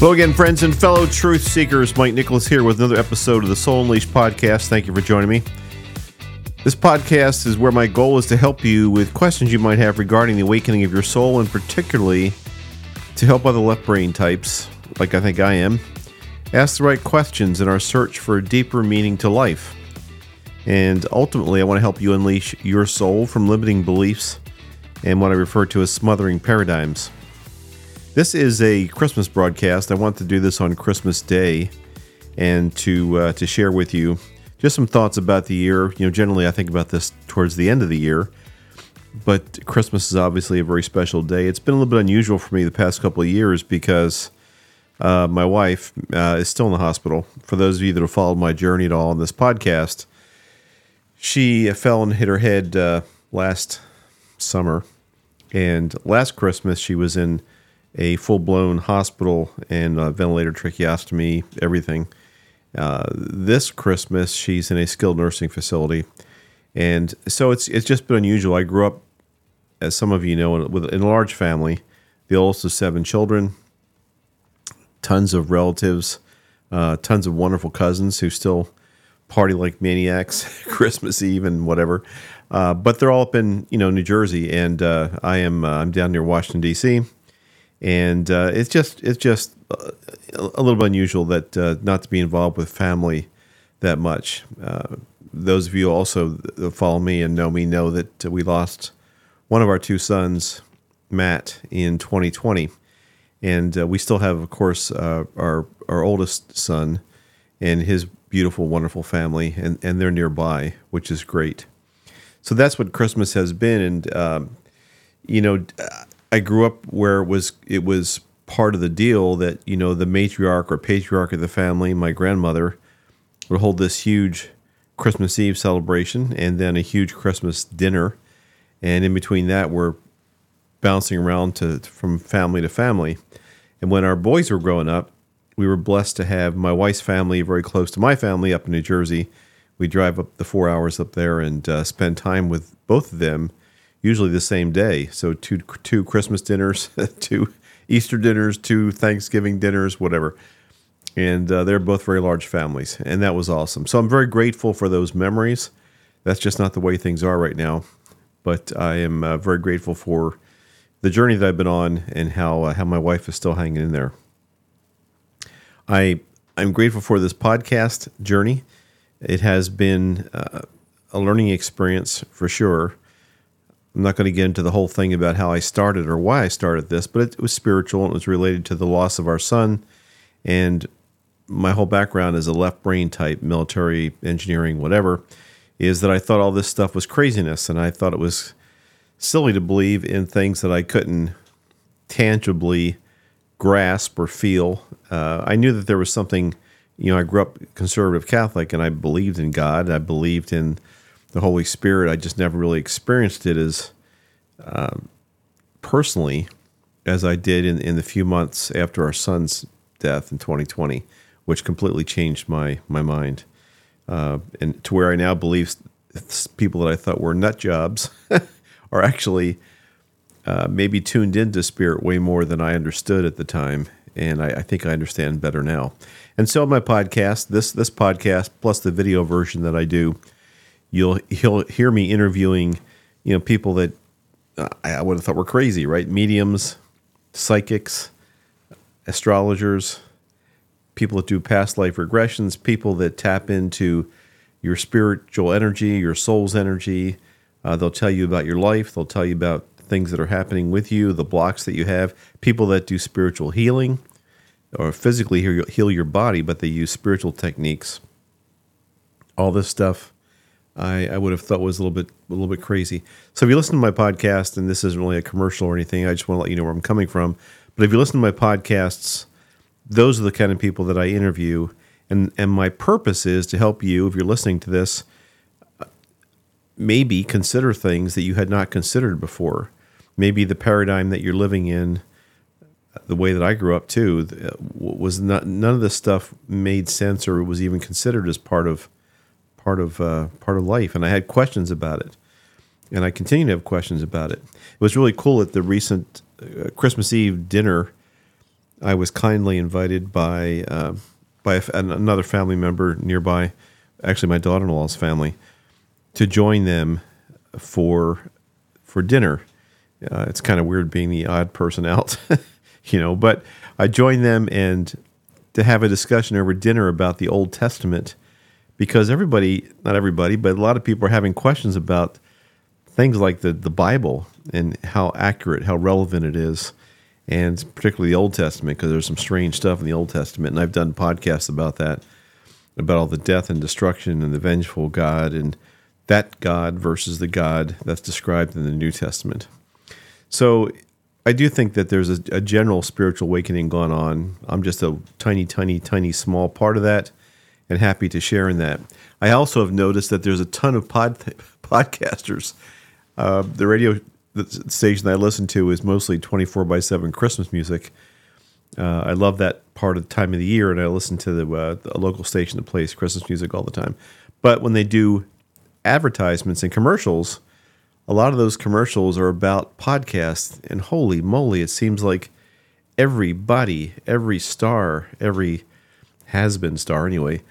Hello again, friends and fellow truth seekers. Mike Nicholas here with another episode of the Soul Unleashed podcast. Thank you for joining me. This podcast is where my goal is to help you with questions you might have regarding the awakening of your soul, and particularly to help other left brain types, like I think I am, ask the right questions in our search for a deeper meaning to life. And ultimately, I want to help you unleash your soul from limiting beliefs and what I refer to as smothering paradigms. This is a Christmas broadcast. I want to do this on Christmas Day and to uh, to share with you just some thoughts about the year. You know, generally I think about this towards the end of the year, but Christmas is obviously a very special day. It's been a little bit unusual for me the past couple of years because uh, my wife uh, is still in the hospital. For those of you that have followed my journey at all on this podcast, she fell and hit her head uh, last summer, and last Christmas she was in a full blown hospital and ventilator tracheostomy, everything. Uh, this Christmas, she's in a skilled nursing facility, and so it's it's just been unusual. I grew up, as some of you know, with in a large family, the oldest of seven children, tons of relatives, uh, tons of wonderful cousins who still party like maniacs Christmas Eve and whatever. Uh, but they're all up in you know New Jersey, and uh, I am uh, I'm down near Washington D.C and uh, it's just it's just a little bit unusual that uh, not to be involved with family that much. Uh, those of you also that follow me and know me know that we lost one of our two sons, Matt, in 2020, and uh, we still have, of course, uh, our our oldest son and his beautiful, wonderful family, and and they're nearby, which is great. So that's what Christmas has been, and um, you know I grew up where it was it was part of the deal that you know the matriarch or patriarch of the family, my grandmother, would hold this huge Christmas Eve celebration and then a huge Christmas dinner, and in between that we're bouncing around to from family to family. And when our boys were growing up, we were blessed to have my wife's family very close to my family up in New Jersey. We drive up the four hours up there and uh, spend time with both of them usually the same day. So two two Christmas dinners, two Easter dinners, two Thanksgiving dinners, whatever. And uh, they're both very large families, and that was awesome. So I'm very grateful for those memories. That's just not the way things are right now, but I am uh, very grateful for the journey that I've been on and how uh, how my wife is still hanging in there. I I'm grateful for this podcast journey. It has been uh, a learning experience for sure I'm not going to get into the whole thing about how I started or why I started this, but it, was spiritual and it was related to the loss of our son. And my whole background as a left brain type, military, engineering, whatever, is that I thought all this stuff was craziness. And I thought it was silly to believe in things that I couldn't tangibly grasp or feel. Uh, I knew that there was something, you know, I grew up conservative Catholic and I believed in God. I believed in the Holy Spirit. I just never really experienced it as um, personally as I did in, in the few months after our son's death in 2020, which completely changed my my mind, uh, and to where I now believe people that I thought were nut jobs are actually uh, maybe tuned into spirit way more than I understood at the time, and I, I think I understand better now. And so my podcast, this this podcast plus the video version that I do you'll he'll hear me interviewing, you know, people that uh, I would have thought were crazy, right? Mediums, psychics, astrologers, people that do past life regressions, people that tap into your spiritual energy, your soul's energy. Uh, they'll tell you about your life. They'll tell you about things that are happening with you, the blocks that you have. People that do spiritual healing or physically heal your body, but they use spiritual techniques. All this stuff I, I would have thought was a little bit a little bit crazy. So if you listen to my podcast, and this isn't really a commercial or anything, I just want to let you know where I'm coming from. But if you listen to my podcasts, those are the kind of people that I interview, and and my purpose is to help you if you're listening to this, maybe consider things that you had not considered before. Maybe the paradigm that you're living in, the way that I grew up too, uh, was not none of this stuff made sense or was even considered as part of part of uh, part of life, and I had questions about it, and I continue to have questions about it. It was really cool at the recent uh, Christmas Eve dinner. I was kindly invited by uh, by a, another family member nearby, actually my daughter-in-law's family, to join them for for dinner. Uh, it's kind of weird being the odd person out, you know, but I joined them and to have a discussion over dinner about the Old Testament because everybody, not everybody, but a lot of people are having questions about things like the, the Bible and how accurate, how relevant it is, and particularly the Old Testament because there's some strange stuff in the Old Testament. And I've done podcasts about that, about all the death and destruction and the vengeful God and that God versus the God that's described in the New Testament. So I do think that there's a, a, general spiritual awakening going on. I'm just a tiny, tiny, tiny small part of that and happy to share in that. I also have noticed that there's a ton of pod, podcasters. Uh, the radio station I listen to is mostly 24 by 7 Christmas music. Uh, I love that part of the time of the year, and I listen to the, uh, the local station that plays Christmas music all the time. But when they do advertisements and commercials, a lot of those commercials are about podcasts. And holy moly, it seems like everybody, every star, every has been star anyway,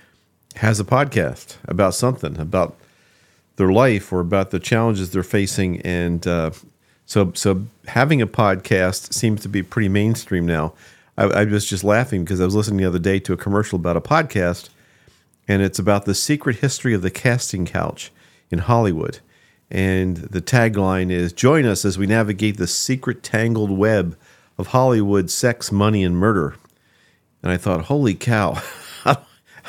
has a podcast about something, about their life or about the challenges they're facing. And uh, so, so having a podcast seems to be pretty mainstream now. I, I was just laughing because I was listening the other day to a commercial about a podcast, and it's about the secret history of the casting couch in Hollywood. And the tagline is Join us as we navigate the secret tangled web of Hollywood sex, money, and murder. And I thought, holy cow,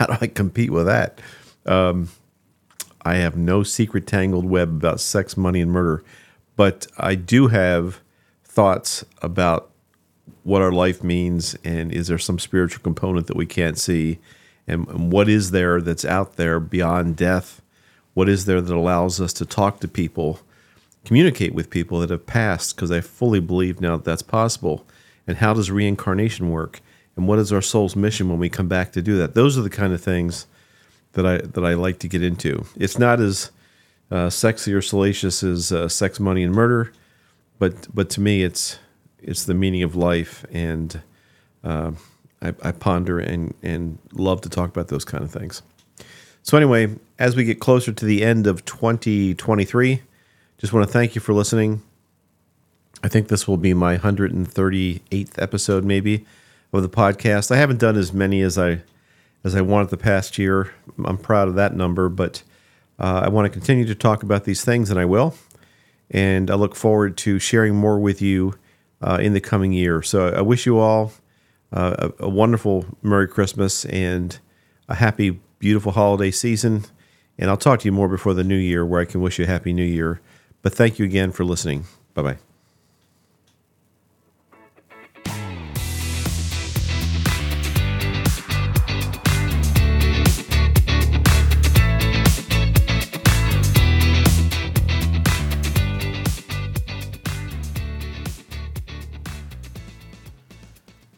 how do I compete with that? Um, I have no secret tangled web about sex, money, and murder, but I do have thoughts about what our life means and is there some spiritual component that we can't see and, and what is there that's out there beyond death what is there that allows us to talk to people, communicate with people that have passed? Because I fully believe now that that's possible. And how does reincarnation work? And what is our soul's mission when we come back to do that? Those are the kind of things that I that I like to get into. It's not as uh, sexy or salacious as uh, sex, money, and murder, but but to me, it's it's the meaning of life, and uh, I, I ponder and and love to talk about those kind of things. So, anyway, as we get closer to the end of 2023, just want to thank you for listening. I think this will be my 138th episode, maybe, of the podcast. I haven't done as many as I as I wanted the past year. I'm proud of that number, but uh, I want to continue to talk about these things, and I will. And I look forward to sharing more with you uh, in the coming year. So I wish you all uh, a, a wonderful Merry Christmas and a happy beautiful holiday season. And I'll talk to you more before the new year where I can wish you a happy new year. But thank you again for listening. Bye bye.